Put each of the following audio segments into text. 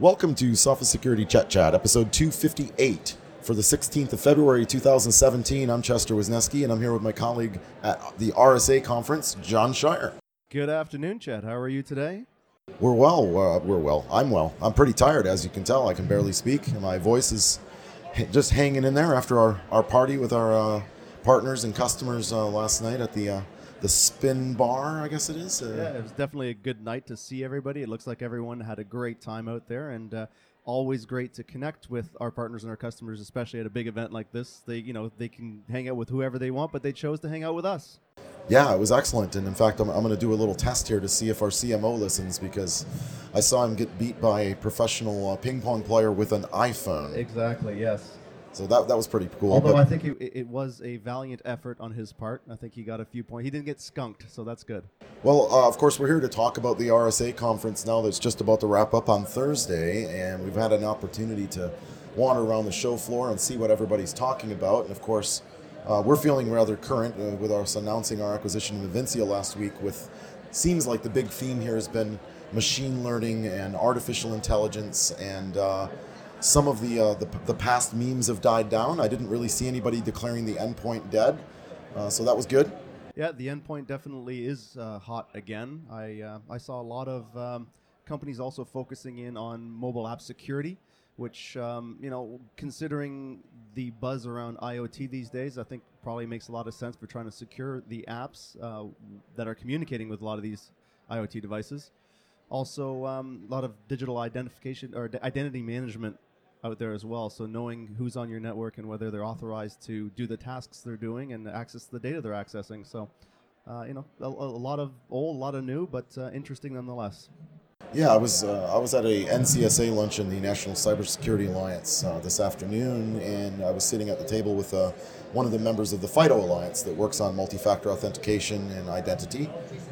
Welcome to Sophos Security Chet Chat, episode 258 for the 16th of February 2017. I'm Chester Wisniewski, and I'm here with my colleague at the RSA conference, John Shier. Good afternoon, Chet. How are you today? We're well. Uh, we're well. I'm well. I'm pretty tired, as you can tell. I can barely speak. and My voice is just hanging in there after our, our party with our uh, partners and customers uh, last night at the uh, the Spin Bar, I guess it is. Uh, Yeah, it was definitely a good night to see everybody. It looks like everyone had a great time out there, and uh, always great to connect with our partners and our customers, especially at a big event like this. They, you know, they can hang out with whoever they want, but they chose to hang out with us. Yeah, it was excellent. And in fact, I'm, I'm going to do a little test here to see if our CMO listens because I saw him get beat by a professional uh, ping pong player with an iPhone. Exactly. Yes. So that, that was pretty cool. Although But- I think it, it was a valiant effort on his part. I think he got a few points. He didn't get skunked, so that's good. Well, uh, of course, we're here to talk about the RSA conference now that's just about to wrap up on Thursday, and we've had an opportunity to wander around the show floor and see what everybody's talking about. And of course, uh, we're feeling rather current uh, with us announcing our acquisition of Invincea last week. With seems like the big theme here has been machine learning and artificial intelligence, and uh, some of the, uh, the the past memes have died down. I didn't really see anybody declaring the endpoint dead, uh, so that was good. Yeah, the endpoint definitely is uh, hot again. I uh, I saw a lot of um, companies also focusing in on mobile app security, which um, you know, considering the buzz around IoT these days, I think probably makes a lot of sense for trying to secure the apps uh, that are communicating with a lot of these IoT devices. Also, um, a lot of digital identification or d- identity management out there as well. So knowing who's on your network and whether they're authorized to do the tasks they're doing and access the data they're accessing. So, uh, you know, a, a lot of old, a lot of new, but uh, interesting nonetheless. Yeah, I was uh, I was at a NCSA luncheon, the National Cybersecurity Alliance, uh, this afternoon, and I was sitting at the table with uh, one of the members of the FIDO Alliance that works on multi-factor authentication and identity,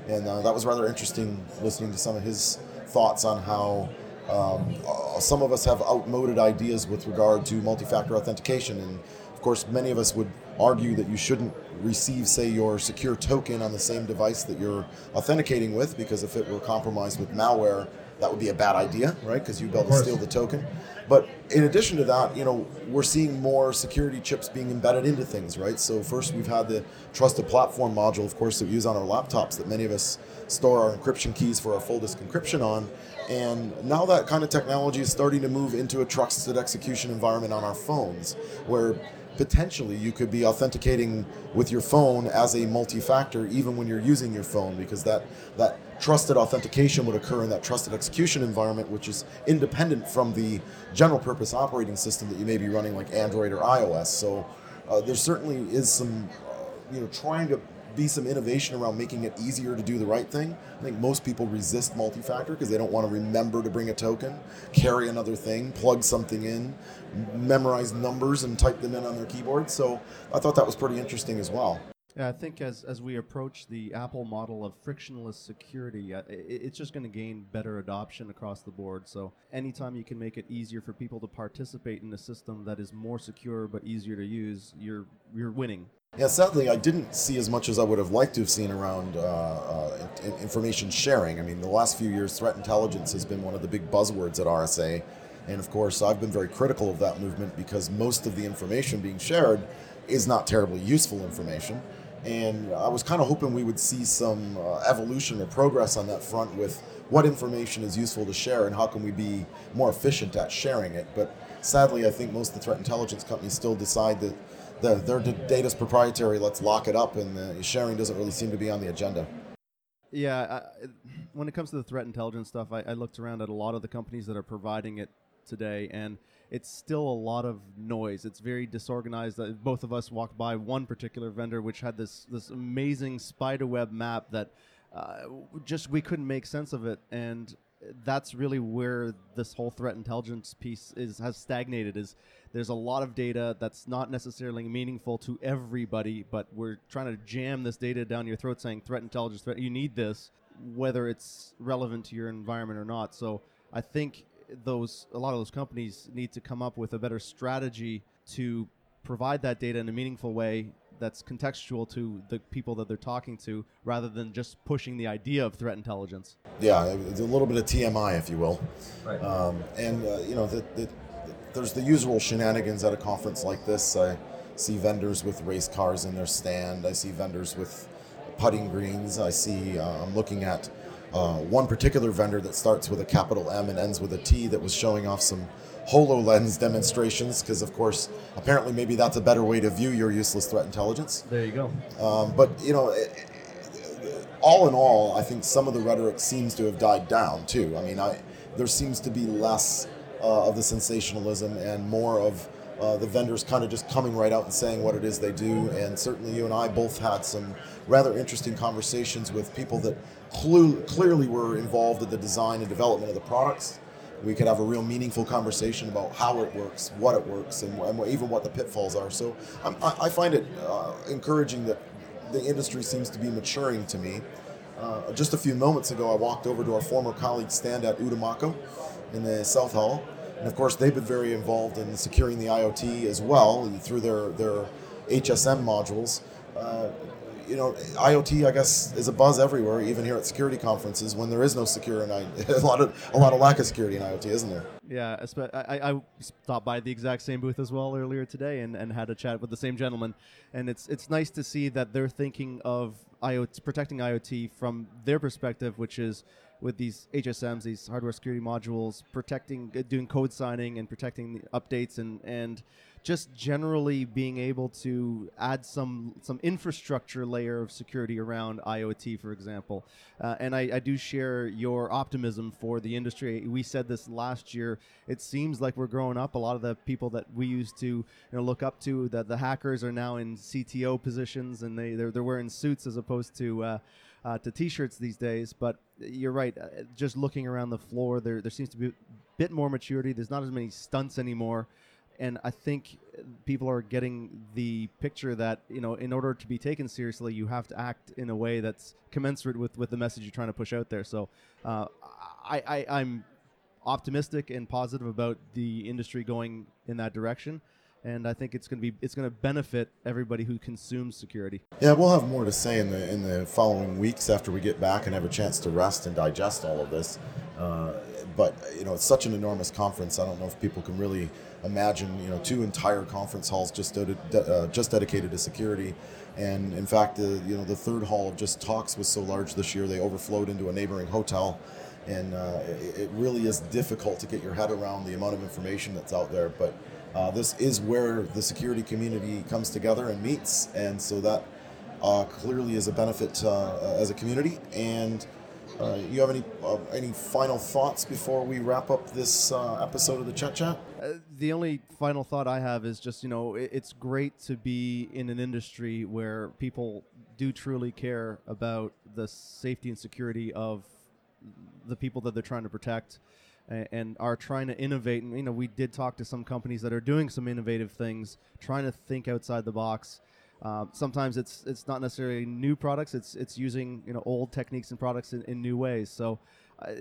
and uh, that was rather interesting listening to some of his thoughts on how. Um, uh, some of us have outmoded ideas with regard to multi-factor authentication, and of course, many of us would argue that you shouldn't receive, say, your secure token on the same device that you're authenticating with, because if it were compromised with malware, that would be a bad idea, right? Because you'd be able to steal the token. But in addition to that, you know, we're seeing more security chips being embedded into things, right? So first, we've had the trusted platform module, of course, that we use on our laptops that many of us store our encryption keys for our full disk encryption on. And now that kind of technology is starting to move into a trusted execution environment on our phones, where potentially you could be authenticating with your phone as a multi-factor even when you're using your phone because that that trusted authentication would occur in that trusted execution environment which is independent from the general purpose operating system that you may be running like android or ios. So uh, there certainly is some uh, you know trying to be some innovation around making it easier to do the right thing. I think most people resist multi-factor because they don't want to remember to bring a token, carry another thing, plug something in, memorize numbers and type them in on their keyboard. So I thought that was pretty interesting as well. Yeah, I think as, as we approach the Apple model of frictionless security, uh, it's just going to gain better adoption across the board. So, anytime you can make it easier for people to participate in a system that is more secure but easier to use, you're you're winning. Yeah, sadly, I didn't see as much as I would have liked to have seen around uh, uh, information sharing. I mean, the last few years, threat intelligence has been one of the big buzzwords at RSA. And of course, I've been very critical of that movement because most of the information being shared is not terribly useful information. And I was kind of hoping we would see some uh, evolution or progress on that front with what information is useful to share and how can we be more efficient at sharing it. But sadly, I think most of the threat intelligence companies still decide that the, their d- is proprietary, let's lock it up, and sharing doesn't really seem to be on the agenda. Yeah, I, when it comes to the threat intelligence stuff, I, I looked around at a lot of the companies that are providing it today, and it's still a lot of noise. It's very disorganized. Uh, Both of us walked by one particular vendor which had this this amazing spiderweb map that uh, just we couldn't make sense of it, and that's really where this whole threat intelligence piece is has stagnated. Is there's a lot of data that's not necessarily meaningful to everybody, but we're trying to jam this data down your throat, saying threat intelligence, threat. You need this, whether it's relevant to your environment or not. So I think those a lot of those companies need to come up with a better strategy to provide that data in a meaningful way that's contextual to the people that they're talking to, rather than just pushing the idea of threat intelligence. Yeah, it's a little bit of TMI, if you will. Right. Um, and uh, you know, the, the, there's the usual shenanigans at a conference like this. I see vendors with race cars in their stand. I see vendors with putting greens. I see. Uh, I'm looking at uh, one particular vendor that starts with a capital M and ends with a T that was showing off some HoloLens demonstrations because, of course, apparently maybe that's a better way to view your useless threat intelligence. There you go. Um, but you know, it, all in all, I think some of the rhetoric seems to have died down too. I mean, I, there seems to be less uh, of the sensationalism and more of uh, the vendors kind of just coming right out and saying what it is they do. And certainly, you and I both had some rather interesting conversations with people that clearly were involved in the design and development of the products. We could have a real meaningful conversation about how it works, what it works, and, and even what the pitfalls are. So I'm, I, find it uh, encouraging that the industry seems to be maturing to me. Uh, just a few moments ago, I walked over to our former colleague stand at Utimaco in the South Hall. And of course, they've been very involved in securing the IoT as well through their, their HSM modules. Uh, you know, IoT, I guess, is a buzz everywhere, even here at security conferences. When there is no secure, and I, a lot of a lot of lack of security in IoT, isn't there? Yeah, I, I stopped by the exact same booth as well earlier today and, and had a chat with the same gentleman, and it's it's nice to see that they're thinking of IoT protecting IoT from their perspective, which is with these HSMs, these hardware security modules, protecting, doing code signing and protecting the updates and and just generally being able to add some some infrastructure layer of security around IoT, for example. Uh, and I, I, do share your optimism for the industry. We said this last year. It seems like we're growing up. A lot of the people that we used to you know, look up to, that the hackers are now in CTO positions, and they they're, they're wearing suits as opposed to. Uh, uh, to t-shirts these days. But you're right. Uh, just looking around the floor, there there seems to be a bit more maturity. There's not as many stunts anymore and I think people are getting the picture that you know, in order to be taken seriously, you have to act in a way that's commensurate with, with the message you're trying to push out there. So, uh, I, I I'm optimistic and positive about the industry going in that direction and I think it's going to be it's going to benefit everybody who consumes security. Yeah, we'll have more to say in the in the following weeks after we get back and have a chance to rest and digest all of this. Uh, but you know, it's such an enormous conference. I don't know if people can really imagine you know two entire conference halls just de- uh, just dedicated to security. And in fact, the you know the third hall of just talks was so large this year they overflowed into a neighboring hotel and uh, it, it, really is difficult to get your head around the amount of information that's out there. But uh, this is where the security community comes together and meets, and so that uh, clearly is a benefit uh, as a community. And uh, you have any uh, any final thoughts before we wrap up this uh, episode of the Chet Chat? the only final thought I have is just you know it, it's great to be in an industry where people do truly care about the safety and security of the people that they're trying to protect and are trying to innovate. And you know, we did talk to some companies that are doing some innovative things, trying to think outside the box. Uh, sometimes it's it's not necessarily new products. It's it's using you know old techniques and products in, in new ways. So uh,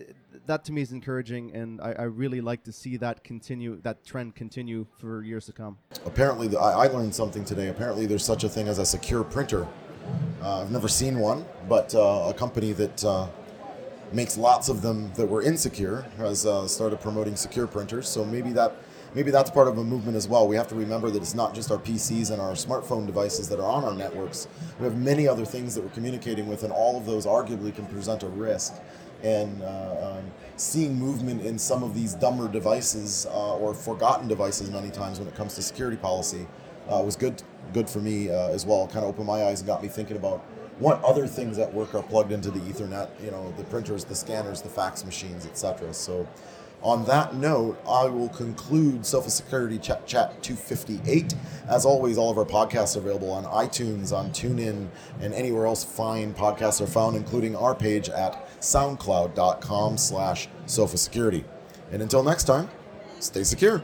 that to me is encouraging, and I, I, really like to see that continue, that trend continue for years to come. Apparently, the, I, I, learned something today. Apparently, there's such a thing as a secure printer. Uh, I've never seen one, but uh, a company that uh, makes lots of them that were insecure has uh, started promoting secure printers. So maybe that maybe that's part of a movement as well. We have to remember that it's not just our PCs and our smartphone devices that are on our networks. We have many other things that we're communicating with, and all of those arguably can present a risk. And uh, um, seeing movement in some of these dumber devices uh, or forgotten devices many times when it comes to security policy uh, was good good for me uh, as well. Kind of opened my eyes and got me thinking about what other things at work are plugged into the Ethernet, you know, the printers, the scanners, the fax machines, etc. So on that note, I will conclude Sophos Security Chet Chat 258. As always, all of our podcasts are available on iTunes, on TuneIn, and anywhere else fine podcasts are found, including our page at soundcloud.com slash sophos security. And until next time, stay secure.